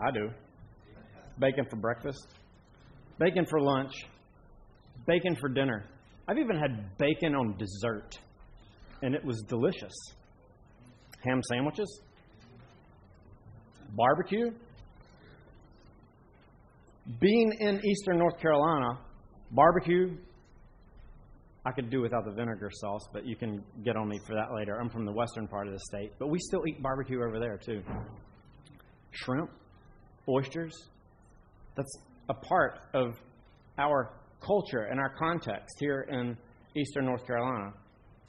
I do. Bacon for breakfast, bacon for lunch, bacon for dinner. I've even had bacon on dessert, and it was delicious. Ham sandwiches, barbecue. Being in eastern North Carolina, barbecue, I could do without the vinegar sauce, but you can get on me for that later. I'm from the western part of the state, but we still eat barbecue over there too. Shrimp, oysters, that's a part of our culture and our context here in eastern North Carolina.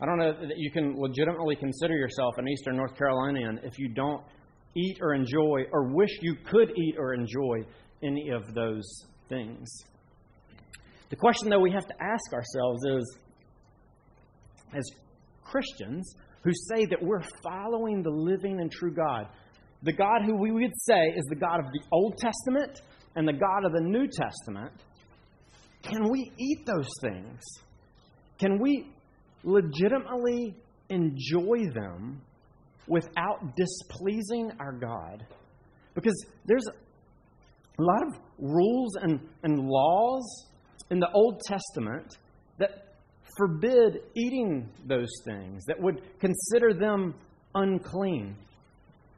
I don't know that you can legitimately consider yourself an eastern North Carolinian if you don't eat or enjoy or wish you could eat or enjoy any of those things. The question, though, we have to ask ourselves is as Christians who say that we're following the living and true God, the God who we would say is the God of the Old Testament and the God of the New Testament, can we eat those things? Can we legitimately enjoy them without displeasing our God? Because there's a lot of rules and, and laws in the Old Testament that forbid eating those things, that would consider them unclean,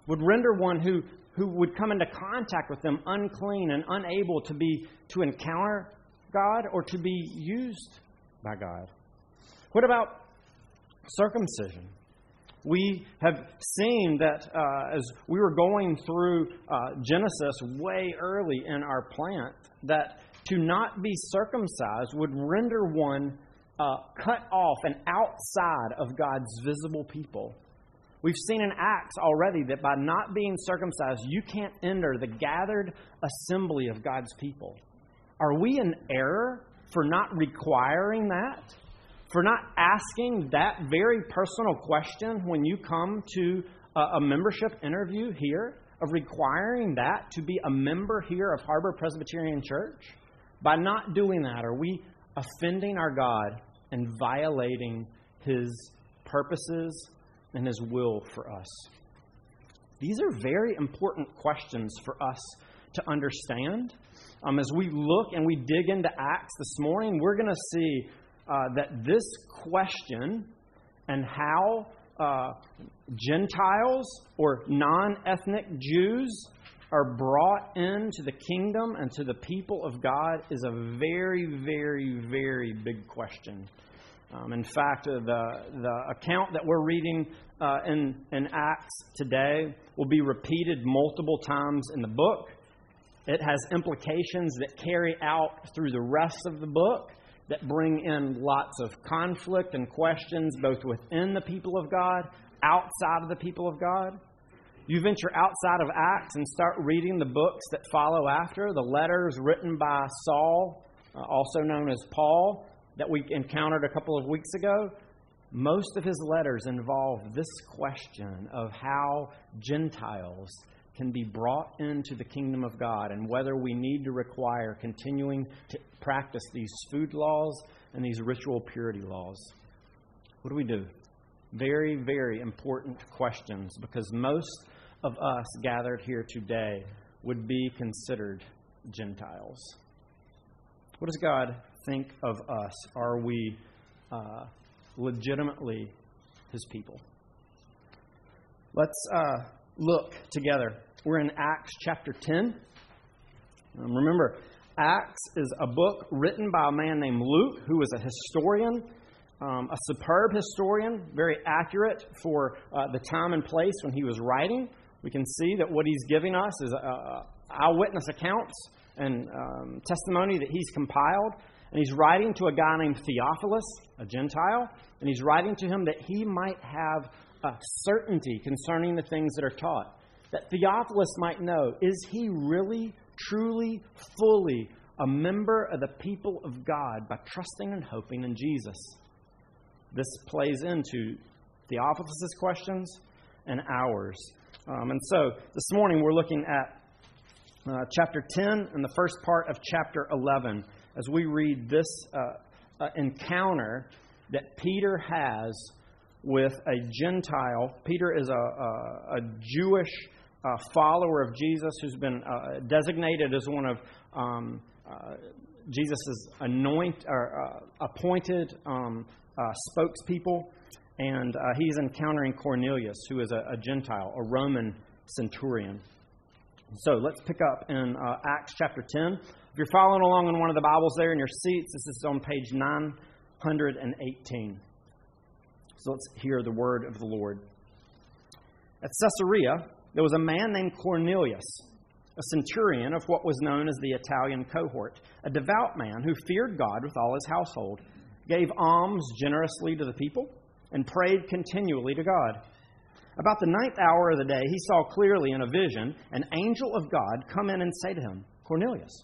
would render one who, who would come into contact with them unclean and unable to be to encounter God or to be used by God. What about circumcision? We have seen that uh, as we were going through uh, Genesis way early in our plant, that to not be circumcised would render one uh, cut off and outside of God's visible people. We've seen in Acts already that by not being circumcised, you can't enter the gathered assembly of God's people. Are we in error for not requiring that? For not asking that very personal question when you come to a membership interview here? Of requiring that to be a member here of Harbor Presbyterian Church? By not doing that, are we offending our God and violating His purposes and His will for us? These are very important questions for us to understand. Um, as we look and we dig into Acts this morning, we're going to see uh, that this question and how uh, Gentiles or non ethnic Jews are brought into the kingdom and to the people of God is a very, very, very big question. Um, in fact, uh, the, the account that we're reading uh, in, in Acts today will be repeated multiple times in the book. It has implications that carry out through the rest of the book that bring in lots of conflict and questions both within the people of God, outside of the people of God. You venture outside of Acts and start reading the books that follow after, the letters written by Saul, uh, also known as Paul, that we encountered a couple of weeks ago. Most of his letters involve this question of how Gentiles can be brought into the kingdom of God and whether we need to require continuing to practice these food laws and these ritual purity laws. What do we do? Very, very important questions because most of us gathered here today would be considered Gentiles. What does God think of us? Are we uh, legitimately His people? Let's uh, look together. We're in Acts chapter 10. Um, remember, Acts is a book written by a man named Luke, who was a historian, um, a superb historian, very accurate for uh, the time and place when he was writing. We can see that what he's giving us is uh, uh eyewitness accounts and um, testimony that he's compiled. And he's writing to a guy named Theophilus, a Gentile, and he's writing to him that he might have a certainty concerning the things that are taught. That Theophilus might know is he really, truly, fully a member of the people of God by trusting and hoping in Jesus? This plays into Theophilus' questions and ours. Um, and so this morning we're looking at uh, chapter 10 and the first part of chapter 11 as we read this uh, uh, encounter that Peter has with a Gentile. Peter is a, a, a Jewish uh, follower of Jesus, who's been uh, designated as one of um, uh, Jesus' anoint, or, uh, appointed um, uh, spokespeople. And he's encountering Cornelius, who is a, a, Gentile, a Roman centurion. So let's pick up in Acts chapter 10. If you're following along in one of the Bibles there in your seats, this is on page 918. So let's hear the word of the Lord. At Caesarea, there was a man named Cornelius, a centurion of what was known as the Italian cohort, a devout man who feared God with all his household, gave alms generously to the people, and prayed continually to God. About the ninth hour of the day, he saw clearly in a vision an angel of God come in and say to him, Cornelius.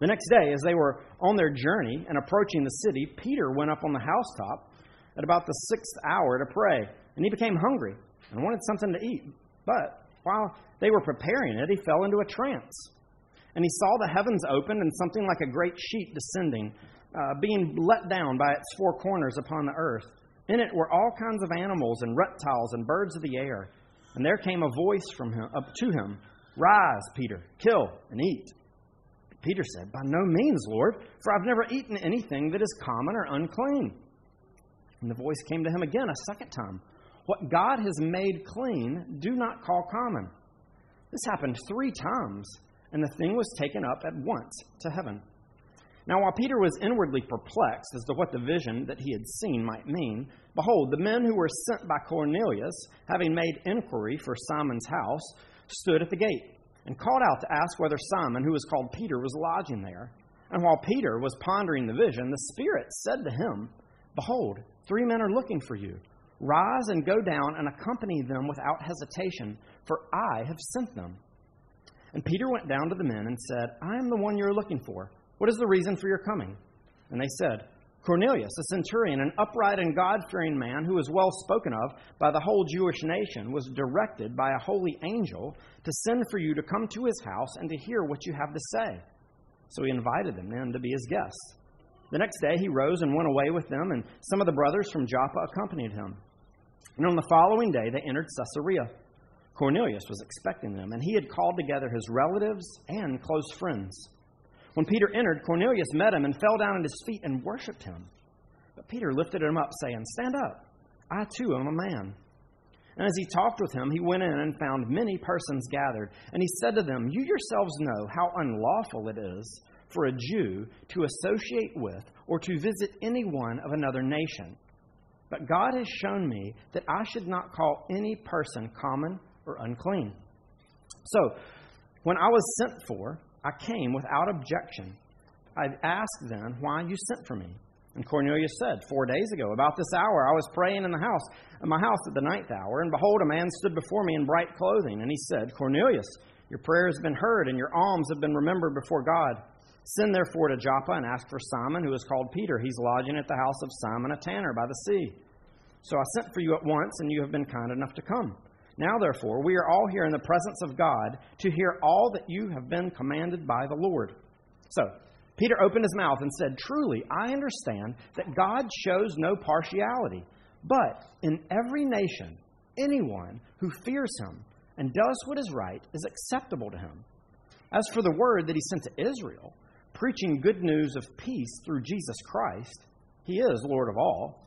The next day, as they were on their journey and approaching the city, Peter went up on the housetop at about the sixth hour to pray, and he became hungry and wanted something to eat. But while they were preparing it, he fell into a trance. And he saw the heavens opened and something like a great sheet descending, uh, being let down by its four corners upon the earth. In it were all kinds of animals and reptiles and birds of the air. And there came a voice from him up to him, Rise, Peter, kill and eat. Peter said, By no means, Lord, for I've never eaten anything that is common or unclean. And the voice came to him again a second time. What God has made clean, do not call common. This happened three times, and the thing was taken up at once to heaven. Now, while Peter was inwardly perplexed as to what the vision that he had seen might mean, behold, the men who were sent by Cornelius, having made inquiry for Simon's house, stood at the gate and called out to ask whether Simon, who was called Peter, was lodging there. And while Peter was pondering the vision, the Spirit said to him, Behold, three men are looking for you. Rise and go down and accompany them without hesitation, for I have sent them. And Peter went down to the men and said, I am the one you are looking for. What is the reason for your coming? And they said, Cornelius, a centurion, an upright and God fearing man who was well spoken of by the whole Jewish nation, was directed by a holy angel to send for you to come to his house and to hear what you have to say. So he invited them then to be his guests. The next day he rose and went away with them, and some of the brothers from Joppa accompanied him. And on the following day they entered Caesarea. Cornelius was expecting them, and he had called together his relatives and close friends. When Peter entered, Cornelius met him and fell down at his feet and worshipped him. But Peter lifted him up, saying, Stand up, I too am a man. And as he talked with him, he went in and found many persons gathered. And he said to them, You yourselves know how unlawful it is for a Jew to associate with or to visit anyone of another nation. But God has shown me that I should not call any person common or unclean. So, when I was sent for, I came without objection. I asked then why you sent for me. And Cornelius said, Four days ago, about this hour, I was praying in the house, in my house at the ninth hour, and behold, a man stood before me in bright clothing. And he said, Cornelius, your prayer has been heard, and your alms have been remembered before God. Send therefore to Joppa and ask for Simon, who is called Peter. He's lodging at the house of Simon a tanner by the sea. So I sent for you at once, and you have been kind enough to come. Now, therefore, we are all here in the presence of God to hear all that you have been commanded by the Lord. So, Peter opened his mouth and said, Truly, I understand that God shows no partiality, but in every nation, anyone who fears him and does what is right is acceptable to him. As for the word that he sent to Israel, preaching good news of peace through Jesus Christ. He is Lord of all.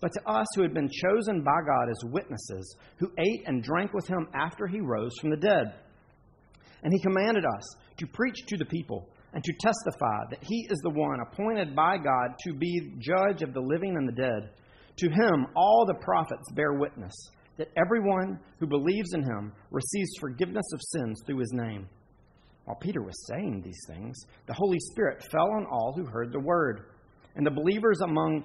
but to us who had been chosen by God as witnesses, who ate and drank with him after he rose from the dead. And he commanded us to preach to the people and to testify that he is the one appointed by God to be judge of the living and the dead. To him, all the prophets bear witness that everyone who believes in him receives forgiveness of sins through his name. While Peter was saying these things, the Holy Spirit fell on all who heard the word. And the believers among,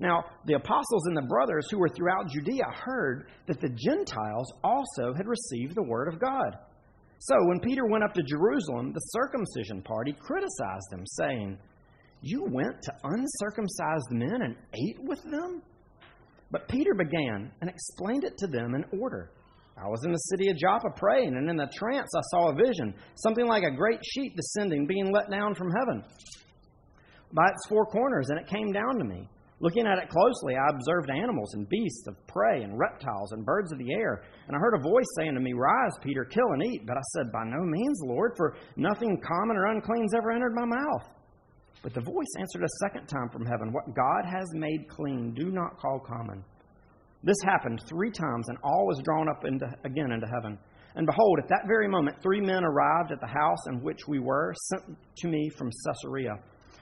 Now, the apostles and the brothers who were throughout Judea heard that the Gentiles also had received the word of God. So when Peter went up to Jerusalem, the circumcision party criticized him, saying, You went to uncircumcised men and ate with them? But Peter began and explained it to them in order. I was in the city of Joppa praying, and in a trance I saw a vision, something like a great sheet descending, being let down from heaven by its four corners, and it came down to me. Looking at it closely, I observed animals and beasts of prey and reptiles and birds of the air. And I heard a voice saying to me, Rise, Peter, kill and eat. But I said, By no means, Lord, for nothing common or unclean's ever entered my mouth. But the voice answered a second time from heaven, What God has made clean, do not call common. This happened three times, and all was drawn up into, again into heaven. And behold, at that very moment, three men arrived at the house in which we were, sent to me from Caesarea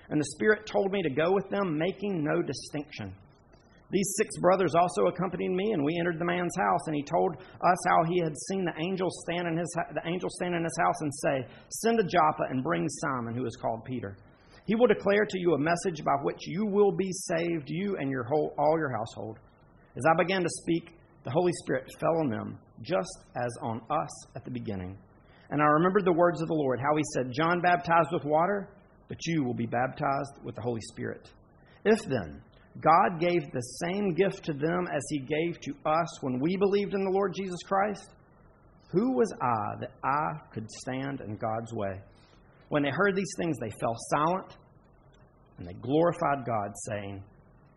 and the Spirit told me to go with them, making no distinction. These six brothers also accompanied me, and we entered the man's house. And he told us how he had seen the angel stand in his the angel stand in his house and say, "Send to Joppa and bring Simon, who is called Peter. He will declare to you a message by which you will be saved, you and your whole all your household." As I began to speak, the Holy Spirit fell on them, just as on us at the beginning. And I remembered the words of the Lord, how he said, "John baptized with water." But you will be baptized with the Holy Spirit. If then God gave the same gift to them as he gave to us when we believed in the Lord Jesus Christ, who was I that I could stand in God's way? When they heard these things, they fell silent and they glorified God, saying,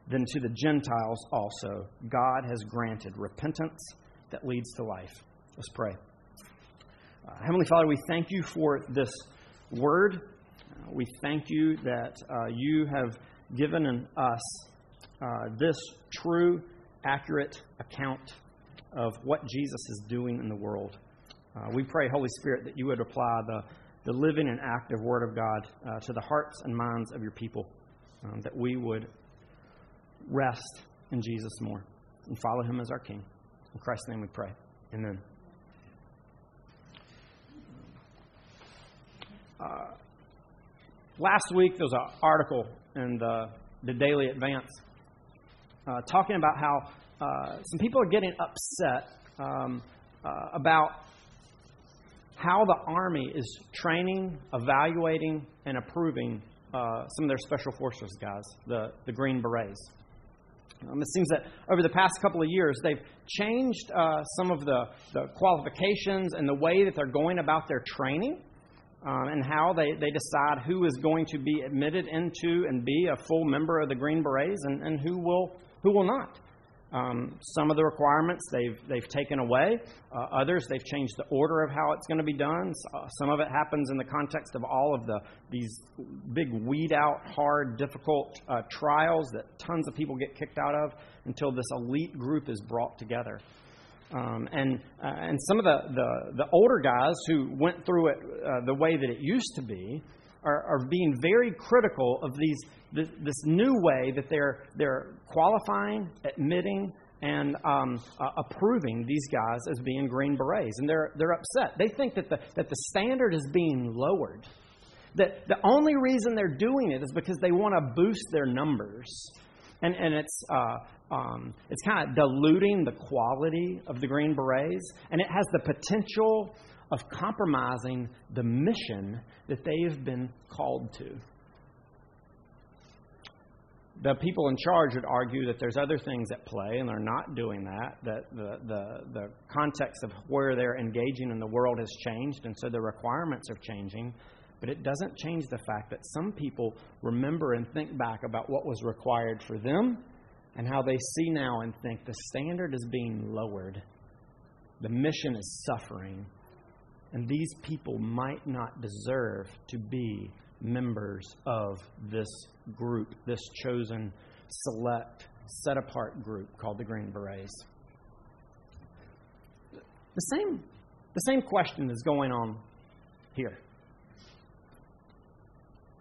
Then to the Gentiles also God has granted repentance that leads to life. Let's pray. Uh, Heavenly Father, we thank you for this word we thank you that uh, you have given us uh, this true, accurate account of what Jesus is doing in the world. Uh, we pray, Holy Spirit, that you would apply the, the living and active Word of God uh, to the hearts and minds of your people, um, that we would rest in Jesus more and follow him as our King. In Christ's name we pray. Amen. Uh, Last week, there was an article in the, the Daily Advance uh, talking about how uh, some people are getting upset um, uh, about how the Army is training, evaluating, and approving uh, some of their Special Forces guys, the, the Green Berets. Um, it seems that over the past couple of years, they've changed uh, some of the, the qualifications and the way that they're going about their training um, and how they, they decide who is going to be admitted into and be a full member of the Green Berets and, and who will who will not. Um, some of the requirements they've they've taken away. Uh, others they've changed the order of how it's going to be done. Uh, some of it happens in the context of all of the these big weed out, hard, difficult uh, trials that tons of people get kicked out of until this elite group is brought together. Um, and uh, and some of the, the, the, older guys who went through it uh, the way that it used to be are, are being very critical of these this, this, new way that they're they're qualifying, admitting, and um, uh, approving these guys as being Green Berets, and they're they're upset. They think that the that the standard is being lowered. That the only reason they're doing it is because they want to boost their numbers and, and it's, uh, um, it's kind of diluting the quality of the Green Berets, and it has the potential of compromising the mission that they have been called to. The people in charge would argue that there's other things at play, and they're not doing that. That the, the, the context of where they're engaging in the world has changed, and so the requirements are changing. But it doesn't change the fact that some people remember and think back about what was required for them and how they see now and think the standard is being lowered, the mission is suffering, and these people might not deserve to be members of this group, this chosen, select, set apart group called the Green Berets. The same, the same question is going on here.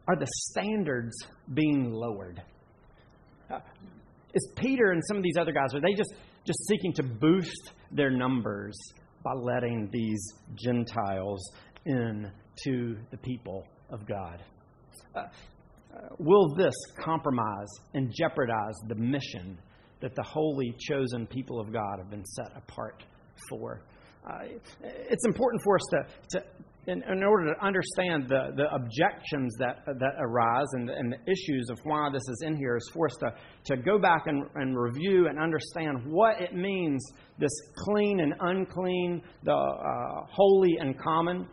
Are the standards being lowered? Uh, Is Peter and some of these other guys, are they just, just seeking to boost their numbers by letting these Gentiles in to the people of God? Uh, uh, will this compromise and jeopardize the mission that the holy, chosen people of God have been set apart for? Uh, it's important for us to, to in, in, order to understand the, the objections that, that arise and, and, the issues of why this is in here, is for us to, to go back and, and review and understand what it means this clean and unclean, the uh, holy and common.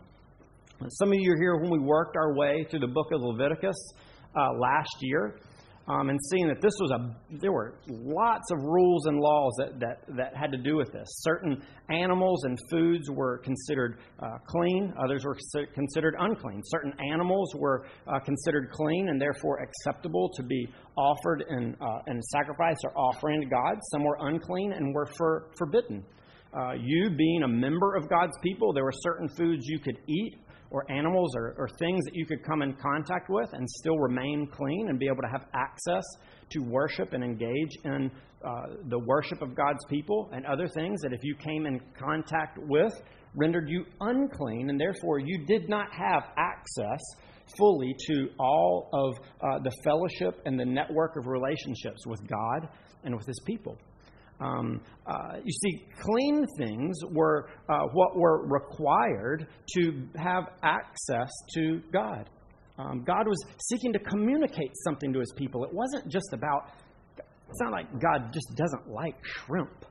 Some of you are here when we worked our way through the book of Leviticus uh, last year um, and seeing that this was a, there were lots of rules and laws that, that, that had to do with this. Certain animals and foods were considered uh, clean, others were considered unclean. Certain animals were uh, considered clean and therefore acceptable to be offered in, uh, in sacrifice or offering to God. Some were unclean and were for, forbidden. Uh, you being a member of God's people, there were certain foods you could eat or animals or, or things that you could come in contact with and still remain clean and be able to have access to worship and engage in uh, the worship of God's people, and other things that if you came in contact with, rendered you unclean, and therefore you did not have access fully to all of uh, the fellowship and the network of relationships with God and with His people. Um, uh, you see, clean things were uh, what were required to have access to God. Um, God was seeking to communicate something to his people. It wasn't just about, it's not like God just doesn't like shrimp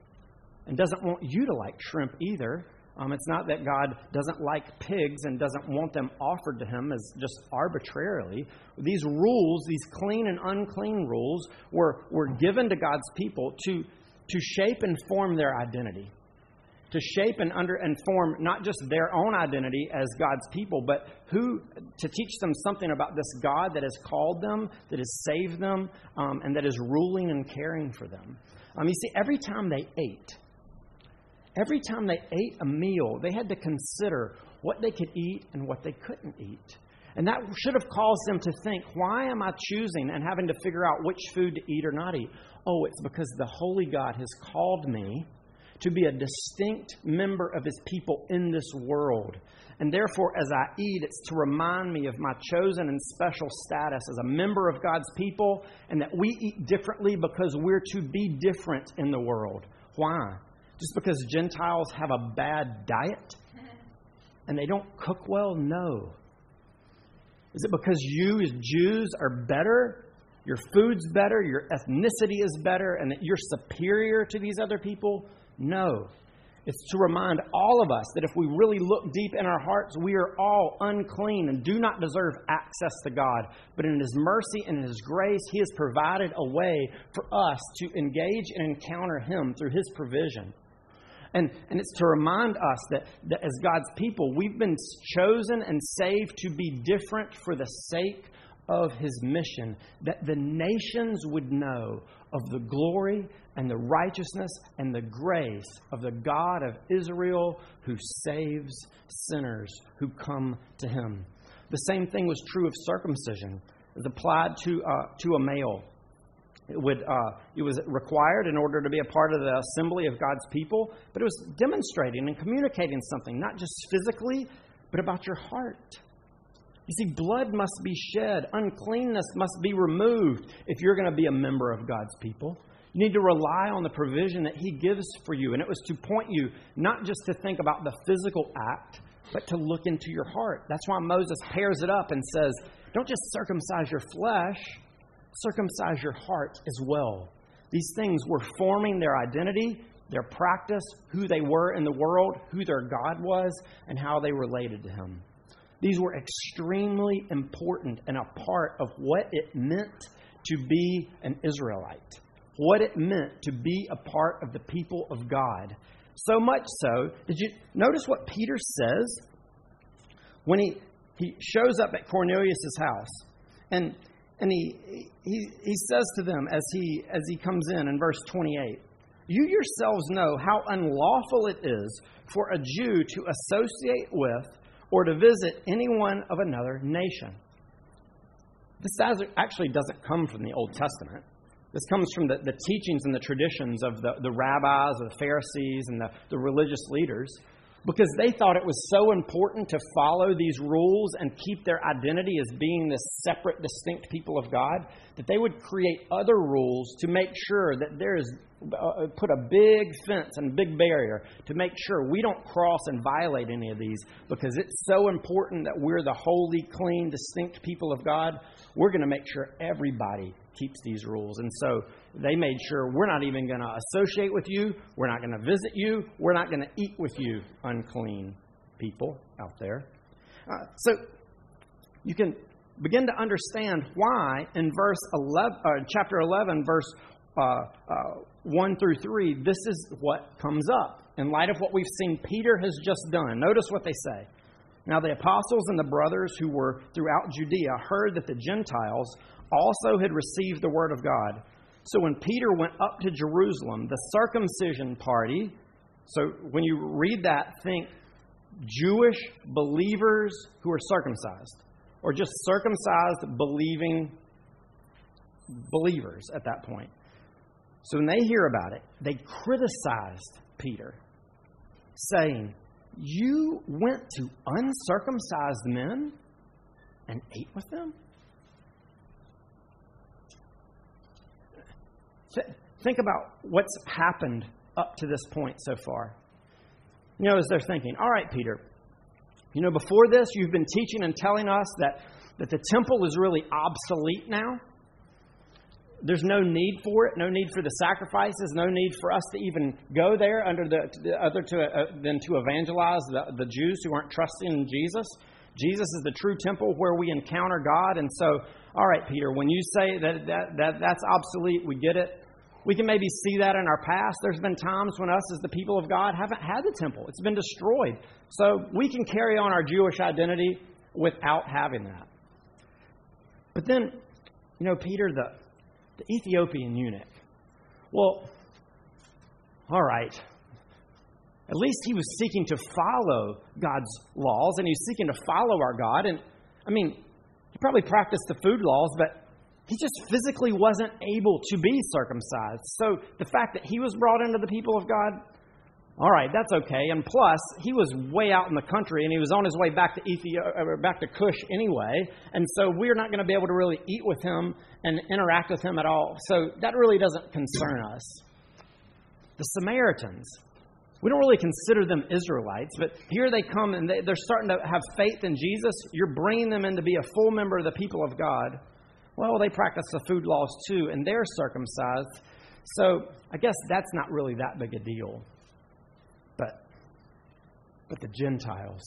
and doesn't want you to like shrimp either. Um, it's not that God doesn't like pigs and doesn't want them offered to him as just arbitrarily. These rules, these clean and unclean rules, were, were given to God's people to to shape and form their identity, to shape and under and form not just their own identity as God's people, but who to teach them something about this God that has called them, that has saved them, um, and that is ruling and caring for them. Um, you see, every time they ate, every time they ate a meal, they had to consider what they could eat and what they couldn't eat. And that should have caused them to think, why am I choosing and having to figure out which food to eat or not eat? Oh, it's because the Holy God has called me to be a distinct member of His people in this world. And therefore, as I eat, it's to remind me of my chosen and special status as a member of God's people and that we eat differently because we're to be different in the world. Why? Just because Gentiles have a bad diet and they don't cook well? No. Is it because you, as Jews, are better your food's better, your ethnicity is better, and that you're superior to these other people? No. It's to remind all of us that if we really look deep in our hearts, we are all unclean and do not deserve access to God. But in His mercy and His grace, He has provided a way for us to engage and encounter Him through His provision. And, and it's to remind us that, that as God's people, we've been chosen and saved to be different for the sake of his mission, that the nations would know of the glory and the righteousness and the grace of the God of Israel who saves sinners who come to him. The same thing was true of circumcision, as applied to, uh, to a male. It, would, uh, it was required in order to be a part of the assembly of God's people, but it was demonstrating and communicating something, not just physically, but about your heart you see, blood must be shed, uncleanness must be removed if you're going to be a member of God's people. You need to rely on the provision that He gives for you. And it was to point you not just to think about the physical act, but to look into your heart. That's why Moses pairs it up and says, Don't just circumcise your flesh, circumcise your heart as well. These things were forming their identity, their practice, who they were in the world, who their God was, and how they related to Him. These were extremely important and a part of what it meant to be an Israelite, what it meant to be a part of the people of God. So much so, did you notice what Peter says when he, he shows up at Cornelius' house? And, and he, he, he says to them as he, as he comes in in verse 28 You yourselves know how unlawful it is for a Jew to associate with or to visit anyone of another nation. This actually doesn't come from the Old Testament. This comes from the, the teachings and the traditions of the, the rabbis, the Pharisees, and the, the religious leaders because they thought it was so important to follow these rules and keep their identity as being this separate, distinct people of God that they would create other rules to make sure that there is uh, put a big fence and big barrier to make sure we don't cross and violate any of these because it's so important that we're the holy, clean, distinct people of God. We're going to make sure everybody keeps these rules. And so they made sure we're not even going to associate with you, we're not going to visit you, we're not going to eat with you, unclean people out there. Uh, so you can begin to understand why in verse 11, uh, chapter 11, verse uh, uh 1 through 3, this is what comes up in light of what we've seen Peter has just done. Notice what they say. Now, the apostles and the brothers who were throughout Judea heard that the Gentiles also had received the word of God. So when Peter went up to Jerusalem, the circumcision party, so when you read that, think Jewish believers who are circumcised, or just circumcised believing believers at that point. So when they hear about it, they criticized Peter, saying, You went to uncircumcised men and ate with them? Think about what's happened up to this point so far. You know, as they're thinking, all right, Peter, you know, before this, you've been teaching and telling us that, that the temple is really obsolete now. There's no need for it, no need for the sacrifices, no need for us to even go there under the, the other to, uh, than to evangelize the, the Jews who aren't trusting in Jesus. Jesus is the true temple where we encounter God. And so, all right, Peter, when you say that, that, that that's obsolete, we get it. We can maybe see that in our past. There's been times when us, as the people of God, haven't had the temple, it's been destroyed. So we can carry on our Jewish identity without having that. But then, you know, Peter, the, the Ethiopian eunuch, well, all right. At least he was seeking to follow God's laws and he's seeking to follow our God. And I mean, he probably practiced the food laws, but he just physically wasn't able to be circumcised. So the fact that he was brought into the people of God, all right, that's okay. And plus, he was way out in the country and he was on his way back to Ethiopia, uh, back to Cush anyway. And so we're not going to be able to really eat with him and interact with him at all. So that really doesn't concern us. The Samaritans, we don't really consider them Israelites, but here they come and they, they're starting to have faith in Jesus. You're bringing them in to be a full member of the people of God. Well, they practice the food laws too, and they're circumcised. So I guess that's not really that big a deal. But but the Gentiles.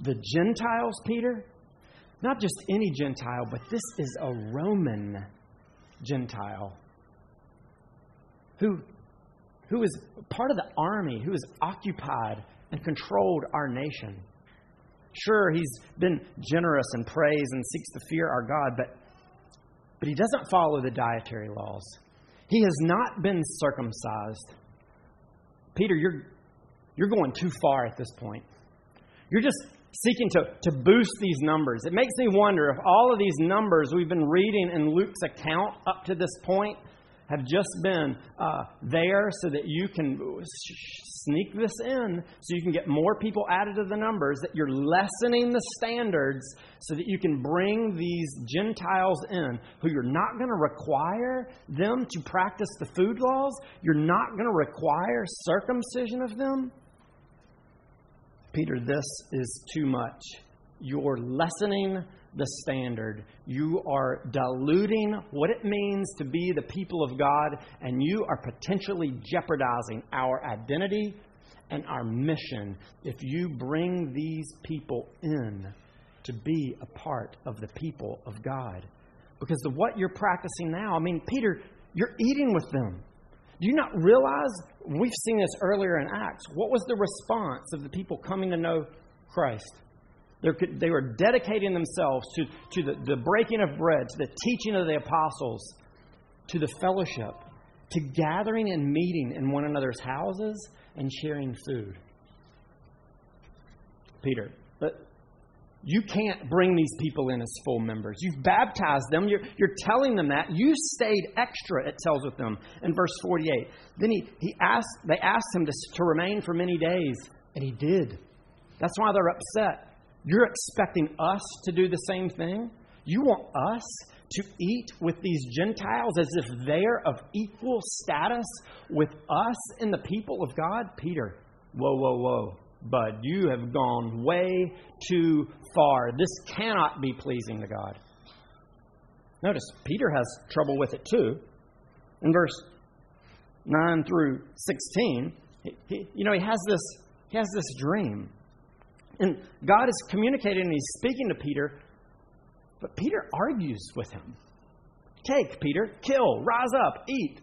The Gentiles, Peter? Not just any Gentile, but this is a Roman Gentile who, who is part of the army, who has occupied and controlled our nation. Sure, he's been generous and praise and seeks to fear our God, but but he doesn't follow the dietary laws. He has not been circumcised. Peter, you're, you're going too far at this point. You're just seeking to, to boost these numbers. It makes me wonder if all of these numbers we've been reading in Luke's account up to this point have just been uh, there so that you can sneak this in so you can get more people added to the numbers, that you're lessening the standards so that you can bring these Gentiles in who you're not going to require them to practice the food laws, you're not going to require circumcision of them. Peter, this is too much. You're lessening the standard. You are diluting what it means to be the people of God, and you are potentially jeopardizing our identity and our mission if you bring these people in to be a part of the people of God. Because of what you're practicing now, I mean, Peter, you're eating with them. Do you not realize? We've seen this earlier in Acts. What was the response of the people coming to know Christ? They were dedicating themselves to, to the, the breaking of bread, to the teaching of the apostles, to the fellowship, to gathering and meeting in one another's houses and sharing food. Peter, but you can't bring these people in as full members. You've baptized them. You're, you're telling them that. You stayed extra, it tells with them in verse 48. Then he, he asked, they asked him to, to remain for many days, and he did. That's why they're upset. You're expecting us to do the same thing? You want us to eat with these Gentiles as if they're of equal status with us in the people of God? Peter, whoa, whoa, whoa. Bud, you have gone way too far. This cannot be pleasing to God. Notice, Peter has trouble with it too. In verse 9 through 16, he, he, you know, he has this, he has this dream. And God is communicating and he's speaking to Peter, but Peter argues with him. Take, Peter, kill, rise up, eat.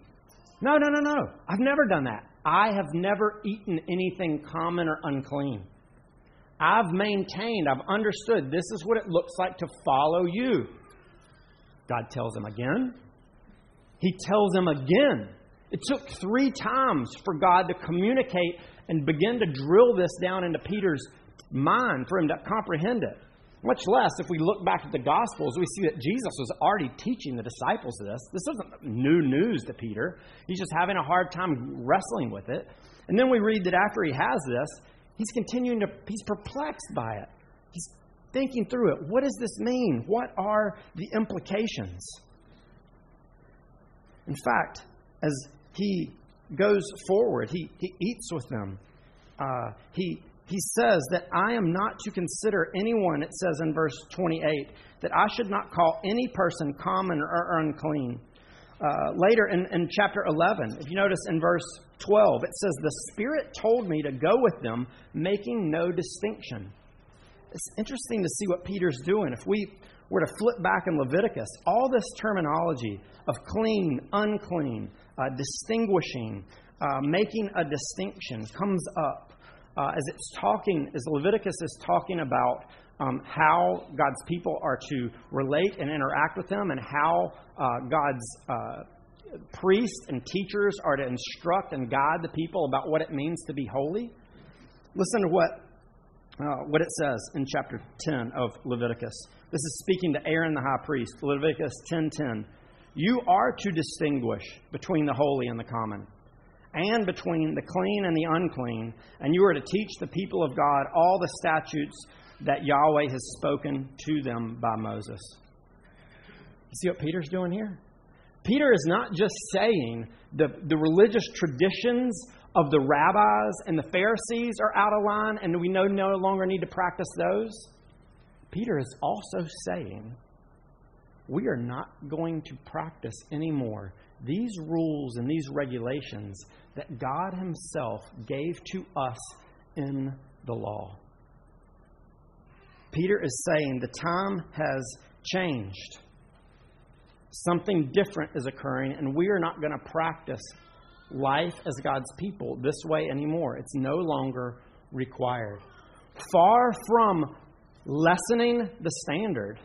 No, no, no, no. I've never done that. I have never eaten anything common or unclean. I've maintained, I've understood this is what it looks like to follow you. God tells him again. He tells him again. It took three times for God to communicate and begin to drill this down into Peter's mind for him to comprehend it. Much less if we look back at the Gospels, we see that Jesus was already teaching the disciples this. This isn't new news to Peter. He's just having a hard time wrestling with it. And then we read that after he has this, he's continuing to, he's perplexed by it. He's thinking through it. What does this mean? What are the implications? In fact, as he goes forward, he, he eats with them. Uh, he he says that I am not to consider anyone, it says in verse 28, that I should not call any person common or unclean. Uh, later in, in chapter 11, if you notice in verse 12, it says, The Spirit told me to go with them, making no distinction. It's interesting to see what Peter's doing. If we were to flip back in Leviticus, all this terminology of clean, unclean, uh, distinguishing, uh, making a distinction comes up uh, as it's talking, as Leviticus is talking about um, how God's people are to relate and interact with them, and how uh, God's uh, priests and teachers are to instruct and guide the people about what it means to be holy. Listen to what uh, what it says in chapter 10 of Leviticus. This is speaking to Aaron the high priest. Leviticus 10:10. You are to distinguish between the holy and the common and between the clean and the unclean, and you are to teach the people of God all the statutes that Yahweh has spoken to them by Moses. You see what Peter's doing here? Peter is not just saying the, the religious traditions of the rabbis and the Pharisees are out of line and we no, no longer need to practice those. Peter is also saying we are not going to practice anymore these rules and these regulations that God Himself gave to us in the law. Peter is saying the time has changed. Something different is occurring, and we are not going to practice life as God's people this way anymore. It's no longer required. Far from lessening the standard,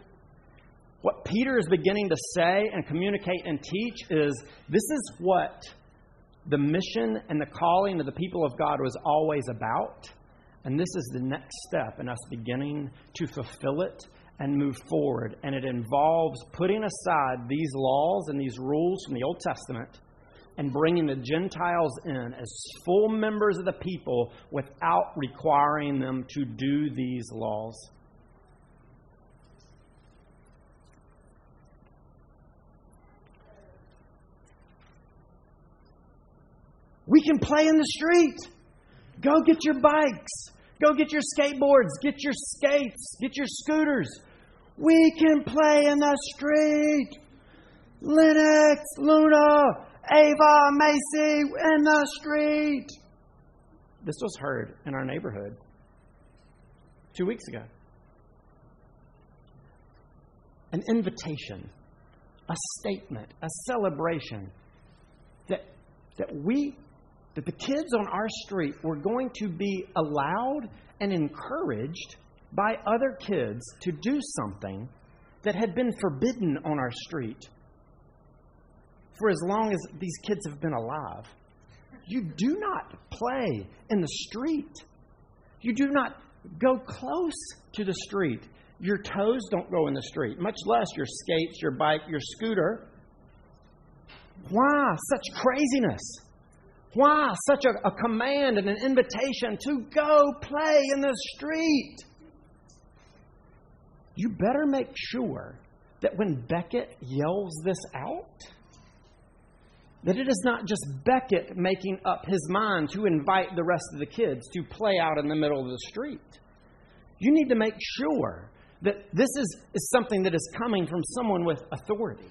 what Peter is beginning to say and communicate and teach is this is what the mission and the calling of the people of God was always about. And this is the next step in us beginning to fulfill it and move forward. And it involves putting aside these laws and these rules from the Old Testament and bringing the Gentiles in as full members of the people without requiring them to do these laws. We can play in the street. Go get your bikes. Go get your skateboards. Get your skates. Get your scooters. We can play in the street. Linux, Luna, Ava, Macy in the street. This was heard in our neighborhood two weeks ago. an invitation, a statement, a celebration that, that we, that the kids on our street were going to be allowed and encouraged by other kids to do something that had been forbidden on our street for as long as these kids have been alive. You do not play in the street. You do not go close to the street. Your toes don't go in the street, much less your skates, your bike, your scooter. Why such craziness? Why such a, a command and an invitation to go play in the street? You better make sure that when Beckett yells this out, that it is not just Beckett making up his mind to invite the rest of the kids to play out in the middle of the street. You need to make sure that this is, is something that is coming from someone with authority,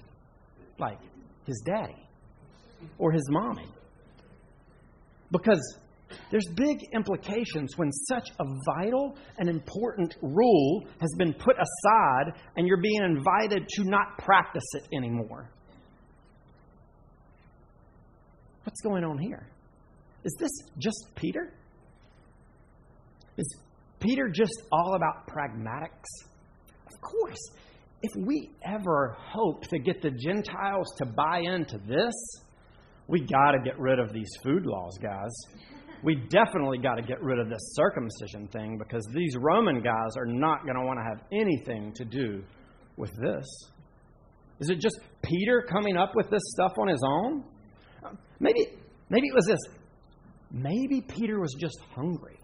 like his daddy or his mommy. Because there's big implications when such a vital and important rule has been put aside and you're being invited to not practice it anymore. What's going on here? Is this just Peter? Is Peter just all about pragmatics? Of course. If we ever hope to get the Gentiles to buy into this, we got to get rid of these food laws, guys. We definitely got to get rid of this circumcision thing because these Roman guys are not going to want to have anything to do with this. Is it just Peter coming up with this stuff on his own? Maybe, maybe it was this. Maybe Peter was just hungry.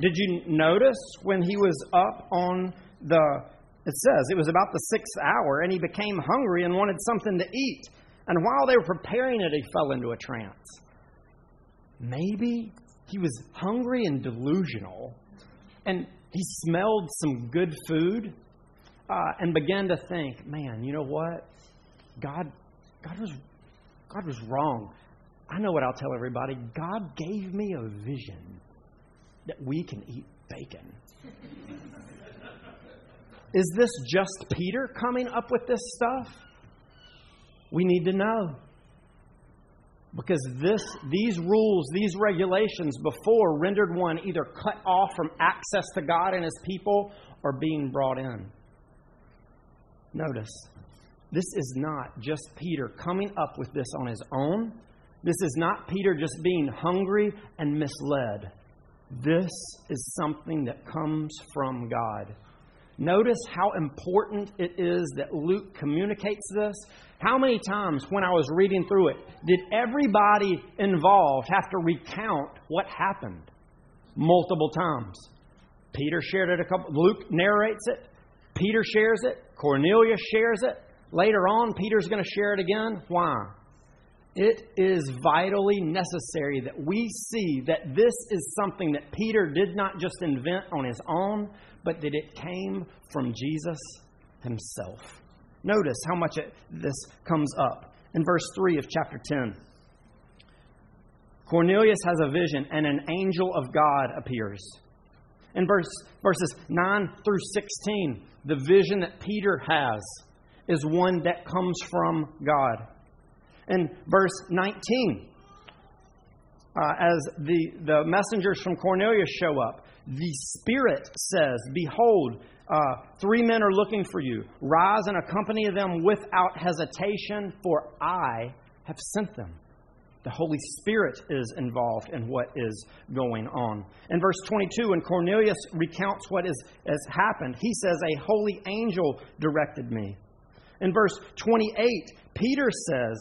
Did you notice when he was up on the, it says, it was about the sixth hour, and he became hungry and wanted something to eat. And while they were preparing it, he fell into a trance. Maybe he was hungry and delusional, and he smelled some good food uh, and began to think, man, you know what? God, God was God was wrong. I know what I'll tell everybody. God gave me a vision that we can eat bacon. Is this just Peter coming up with this stuff? We need to know. Because this, these rules, these regulations before rendered one either cut off from access to God and His people or being brought in. Notice, this is not just Peter coming up with this on his own. This is not Peter just being hungry and misled. This is something that comes from God. Notice how important it is that Luke communicates this. How many times when I was reading through it did everybody involved have to recount what happened? Multiple times. Peter shared it a couple Luke narrates it. Peter shares it. Cornelius shares it. Later on, Peter's going to share it again. Why? It is vitally necessary that we see that this is something that Peter did not just invent on his own, but that it came from Jesus himself. Notice how much it, this comes up in verse 3 of chapter 10. Cornelius has a vision, and an angel of God appears. In verse, verses 9 through 16, the vision that Peter has is one that comes from God. In verse 19, uh, as the, the messengers from Cornelius show up, the Spirit says, Behold, uh, three men are looking for you. Rise and accompany them without hesitation, for I have sent them. The Holy Spirit is involved in what is going on. In verse 22, when Cornelius recounts what is, has happened, he says, A holy angel directed me. In verse 28, Peter says,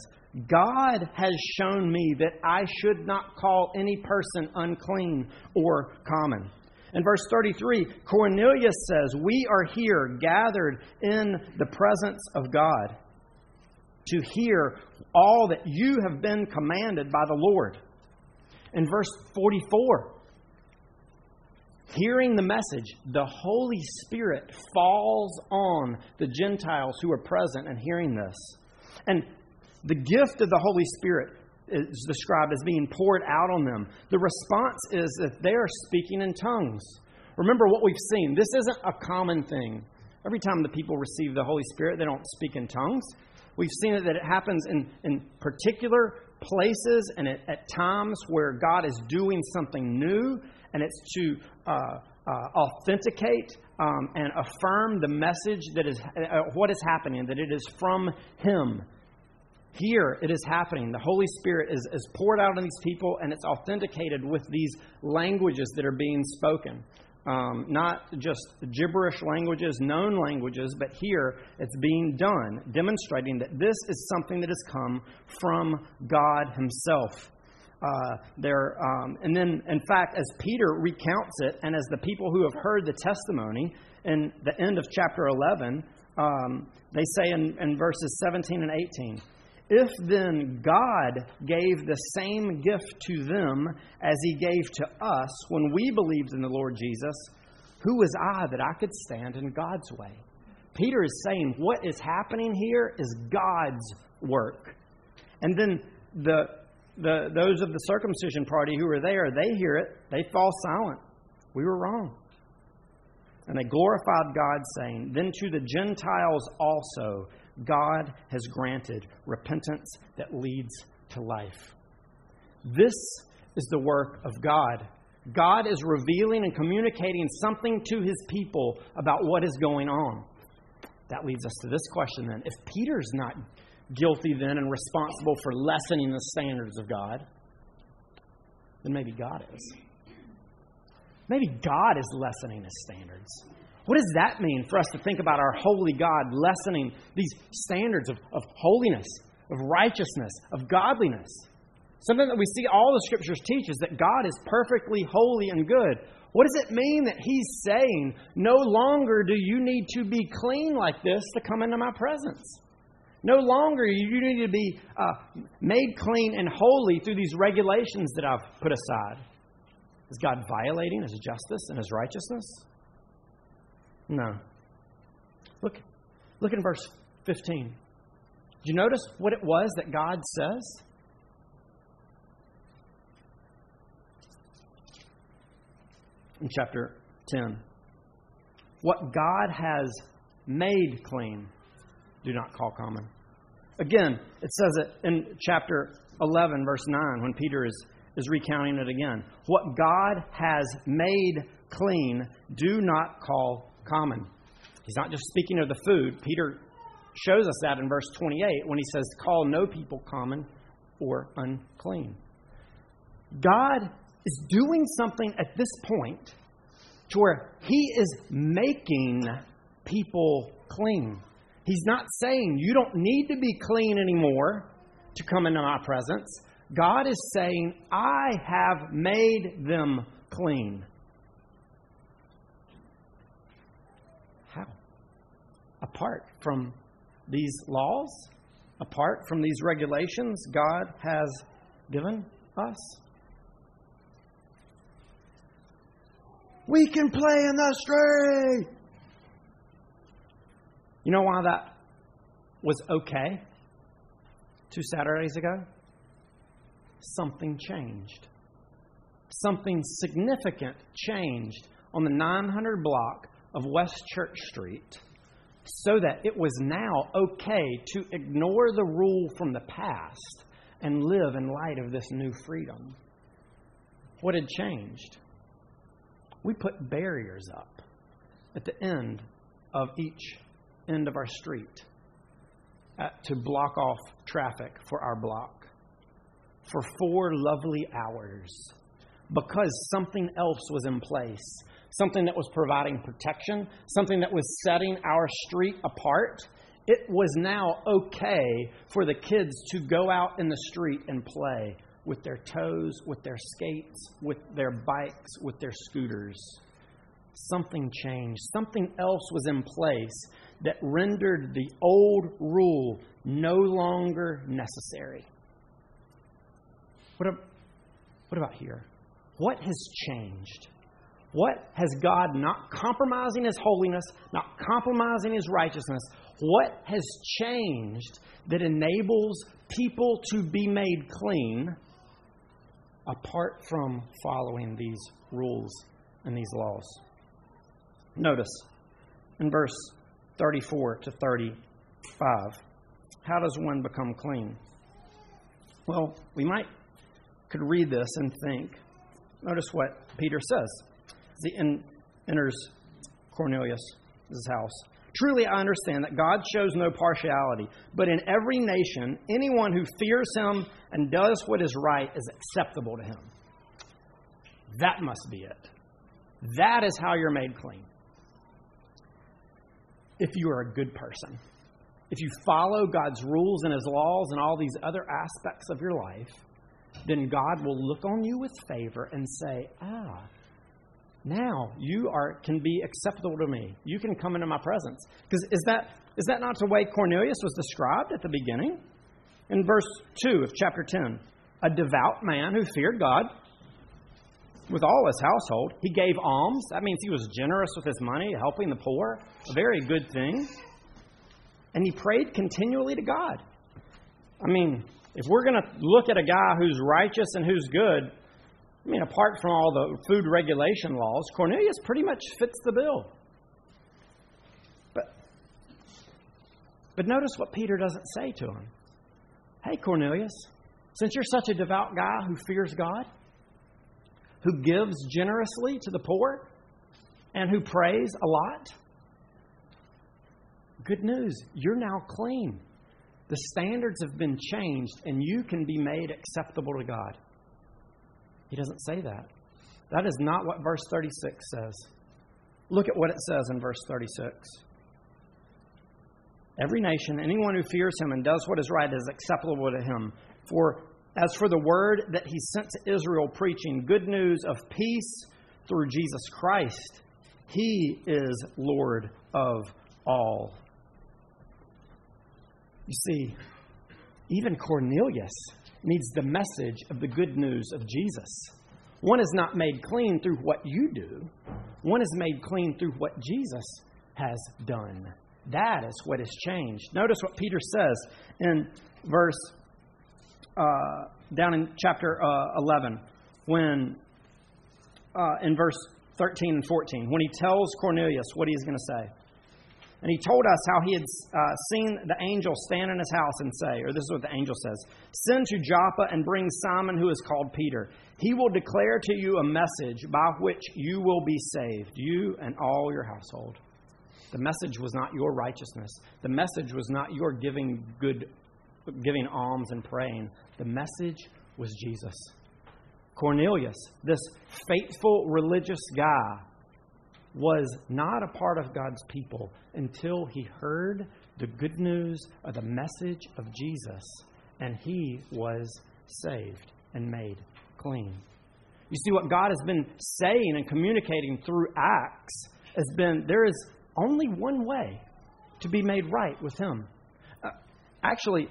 God has shown me that I should not call any person unclean or common. In verse 33, Cornelius says, We are here gathered in the presence of God to hear all that you have been commanded by the Lord. In verse 44, hearing the message, the Holy Spirit falls on the Gentiles who are present and hearing this. And the gift of the Holy Spirit is described as being poured out on them. The response is that they are speaking in tongues. Remember what we've seen. This isn't a common thing. Every time the people receive the Holy Spirit, they don't speak in tongues. We've seen it that it happens in, in particular places and at, at times where God is doing something new, and it's to uh, uh, authenticate um, and affirm the message that is uh, what is happening, that it is from Him. Here it is happening. The Holy Spirit is, is poured out on these people, and it's authenticated with these languages that are being spoken. Um, not just gibberish languages, known languages, but here it's being done, demonstrating that this is something that has come from God Himself. Uh, there, um, and then, in fact, as Peter recounts it, and as the people who have heard the testimony in the end of chapter 11, um, they say in, in verses 17 and 18, if then God gave the same gift to them as he gave to us when we believed in the Lord Jesus, who was I that I could stand in God's way? Peter is saying what is happening here is God's work. And then the, the, those of the circumcision party who are there, they hear it, they fall silent. We were wrong. And they glorified God, saying, Then to the Gentiles also God has granted repentance that leads to life. This is the work of God. God is revealing and communicating something to his people about what is going on. That leads us to this question then. If Peter's not guilty then and responsible for lessening the standards of God, then maybe God is. Maybe God is lessening his standards. What does that mean for us to think about our holy God lessening these standards of, of holiness, of righteousness, of godliness? Something that we see all the scriptures teach is that God is perfectly holy and good. What does it mean that He's saying, no longer do you need to be clean like this to come into my presence? No longer you need to be uh, made clean and holy through these regulations that I've put aside. Is God violating His justice and His righteousness? No. Look, look in verse 15. Did you notice what it was that God says? In chapter 10. What God has made clean, do not call common. Again, it says it in chapter 11, verse 9, when Peter is, is recounting it again. What God has made clean, do not call common. He's not just speaking of the food. Peter shows us that in verse 28 when he says, Call no people common or unclean. God is doing something at this point to where he is making people clean. He's not saying you don't need to be clean anymore to come into my presence. God is saying, I have made them clean. Apart from these laws, apart from these regulations God has given us. We can play in the street. You know why that was okay two Saturdays ago? Something changed. Something significant changed on the 900 block of West Church Street so that it was now okay to ignore the rule from the past and live in light of this new freedom. What had changed? We put barriers up at the end of each end of our street uh, to block off traffic for our block for four lovely hours because something else was in place something that was providing protection, something that was setting our street apart, it was now okay for the kids to go out in the street and play with their toes, with their skates, with their bikes, with their scooters. Something changed. Something else was in place that rendered the old rule no longer necessary. What, what about here? What has changed? What has God, not compromising His holiness, not compromising His righteousness, what has changed that enables people to be made clean apart from following these rules and these laws? Notice in verse 34 to 35. How does one become clean? Well, we might could read this and think. Notice what Peter says. He in, enters Cornelius' house. Truly, I understand that God shows no partiality, but in every nation, anyone who fears him and does what is right is acceptable to him. That must be it. That is how you're made clean. If you are a good person, if you follow God's rules and his laws and all these other aspects of your life, then God will look on you with favor and say, Ah, now you are can be acceptable to me. You can come into my presence. Because is that is that not the way Cornelius was described at the beginning? In verse 2 of chapter 10, a devout man who feared God with all his household. He gave alms. That means he was generous with his money, helping the poor. A very good thing. And he prayed continually to God. I mean, if we're going to look at a guy who's righteous and who's good, I mean, apart from all the food regulation laws, Cornelius pretty much fits the bill. But, but notice what Peter doesn't say to him. Hey, Cornelius, since you're such a devout guy who fears God, who gives generously to the poor, and who prays a lot, good news, you're now clean. The standards have been changed, and you can be made acceptable to God. He doesn't say that. That is not what verse 36 says. Look at what it says in verse 36. Every nation, anyone who fears him and does what is right is acceptable to him. For as for the word that he sent to Israel, preaching good news of peace through Jesus Christ, he is Lord of all. You see, even Cornelius needs the message of the good news of Jesus. One is not made clean through what you do, one is made clean through what Jesus has done. That is what has changed. Notice what Peter says in verse, uh, down in chapter uh, 11, when, uh, in verse 13 and 14, when he tells Cornelius what he's going to say. And he told us how he had uh, seen the angel stand in his house and say, or this is what the angel says Send to Joppa and bring Simon, who is called Peter. He will declare to you a message by which you will be saved, you and all your household. The message was not your righteousness. The message was not your giving good, giving alms and praying. The message was Jesus. Cornelius, this faithful religious guy, was not a part of God's people until he heard the good news of the message of Jesus and he was saved and made clean. You see, what God has been saying and communicating through Acts has been there is only one way to be made right with Him. Uh, actually,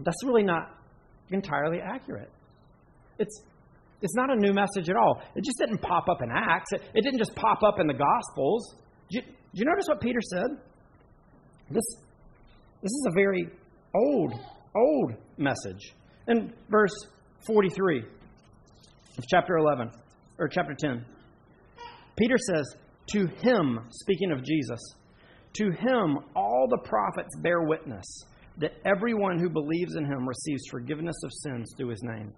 that's really not entirely accurate. It's it's not a new message at all. It just didn't pop up in Acts. It, it didn't just pop up in the Gospels. Do you, do you notice what Peter said? This, this is a very old, old message. In verse 43 of chapter 11, or chapter 10, Peter says, To him, speaking of Jesus, to him all the prophets bear witness that everyone who believes in him receives forgiveness of sins through his name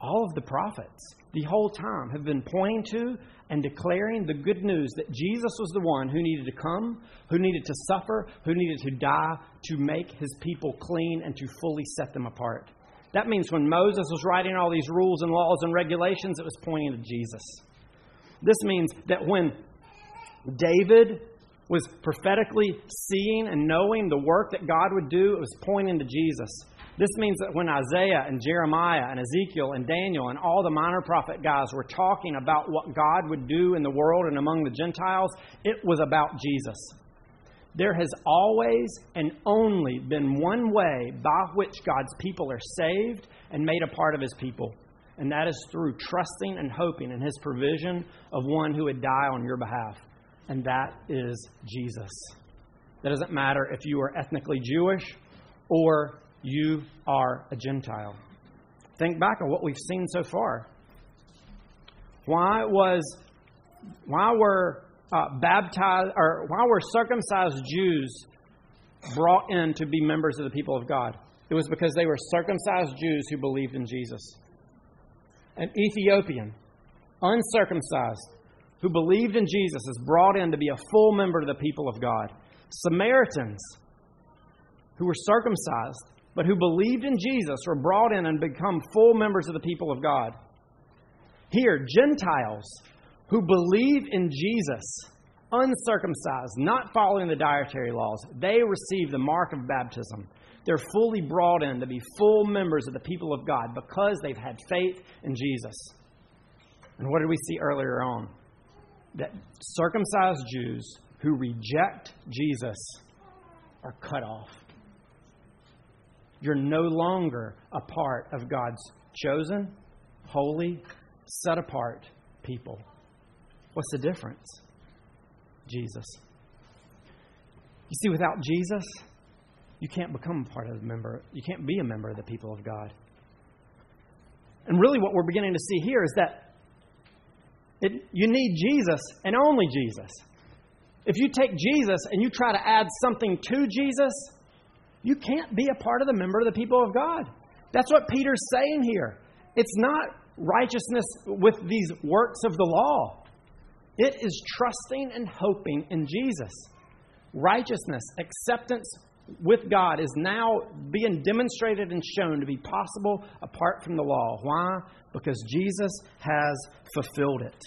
all of the prophets the whole time have been pointing to and declaring the good news that Jesus was the one who needed to come, who needed to suffer, who needed to die to make his people clean and to fully set them apart. That means when Moses was writing all these rules and laws and regulations, it was pointing to Jesus. This means that when David was prophetically seeing and knowing the work that God would do, it was pointing to Jesus. This means that when Isaiah and Jeremiah and Ezekiel and Daniel and all the minor prophet guys were talking about what God would do in the world and among the Gentiles, it was about Jesus. There has always and only been one way by which God's people are saved and made a part of his people, and that is through trusting and hoping in his provision of one who would die on your behalf, and that is Jesus. That doesn't matter if you are ethnically Jewish or you are a Gentile. Think back on what we've seen so far. Why was why were uh, baptized, or why were circumcised Jews brought in to be members of the people of God? It was because they were circumcised Jews who believed in Jesus. An Ethiopian, uncircumcised, who believed in Jesus is brought in to be a full member of the people of God. Samaritans, who were circumcised, but who believed in Jesus, were brought in and become full members of the people of God. Here, Gentiles who believe in Jesus, uncircumcised, not following the dietary laws, they receive the mark of baptism. They're fully brought in to be full members of the people of God because they've had faith in Jesus. And what did we see earlier on? That circumcised Jews who reject Jesus are cut off. You're no longer a part of God's chosen, holy, set apart people. What's the difference? Jesus. You see, without Jesus, you can't become a part of the member. You can't be a member of the people of God. And really, what we're beginning to see here is that it, you need Jesus and only Jesus. If you take Jesus and you try to add something to Jesus, you can't be a part of the member of the people of God. That's what Peter's saying here. It's not righteousness with these works of the law. It is trusting and hoping in Jesus. Righteousness, acceptance with God is now being demonstrated and shown to be possible apart from the law. Why? Because Jesus has fulfilled it.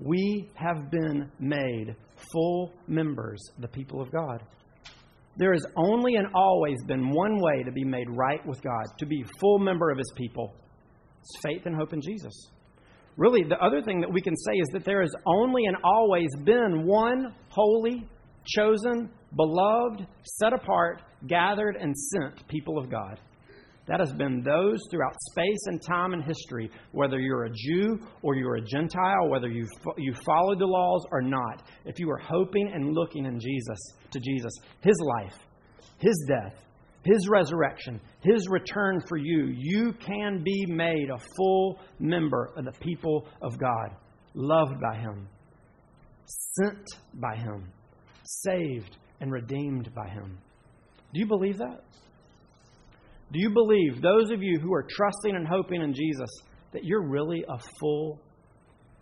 We have been made full members the people of God. There has only and always been one way to be made right with God, to be full member of His people. It's faith and hope in Jesus. Really, the other thing that we can say is that there has only and always been one holy, chosen, beloved, set apart, gathered, and sent people of God. That has been those throughout space and time and history, whether you're a Jew or you're a Gentile, whether you you followed the laws or not. If you are hoping and looking in Jesus to Jesus, His life, His death, His resurrection, His return for you, you can be made a full member of the people of God, loved by Him, sent by Him, saved and redeemed by Him. Do you believe that? Do you believe, those of you who are trusting and hoping in Jesus, that you're really a full,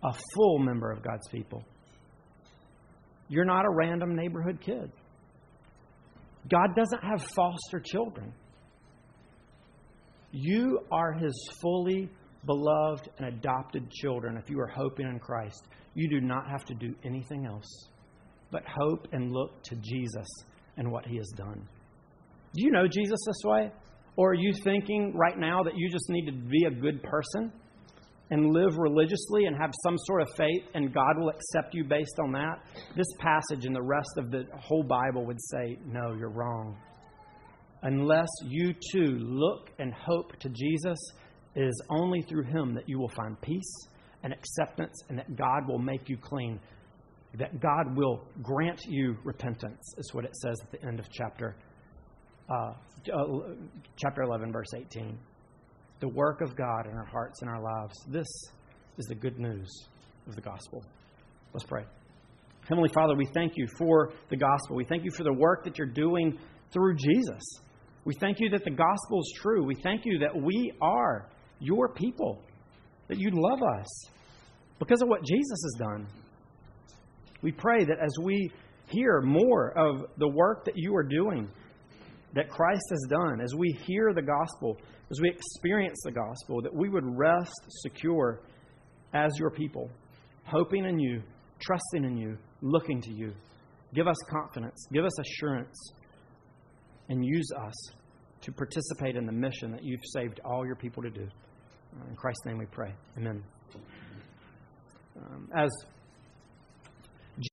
a full member of God's people? You're not a random neighborhood kid. God doesn't have foster children. You are His fully beloved and adopted children if you are hoping in Christ. You do not have to do anything else but hope and look to Jesus and what He has done. Do you know Jesus this way? Or are you thinking right now that you just need to be a good person and live religiously and have some sort of faith and God will accept you based on that? This passage and the rest of the whole Bible would say, no, you're wrong. Unless you too look and hope to Jesus, it is only through Him that you will find peace and acceptance and that God will make you clean. That God will grant you repentance, is what it says at the end of chapter uh, chapter 11, verse 18. The work of God in our hearts and our lives. This is the good news of the gospel. Let's pray. Heavenly Father, we thank you for the gospel. We thank you for the work that you're doing through Jesus. We thank you that the gospel is true. We thank you that we are your people, that you love us because of what Jesus has done. We pray that as we hear more of the work that you are doing, that Christ has done, as we hear the gospel, as we experience the gospel, that we would rest secure as your people, hoping in you, trusting in you, looking to you. Give us confidence, give us assurance, and use us to participate in the mission that you've saved all your people to do. In Christ's name we pray. Amen. Um, as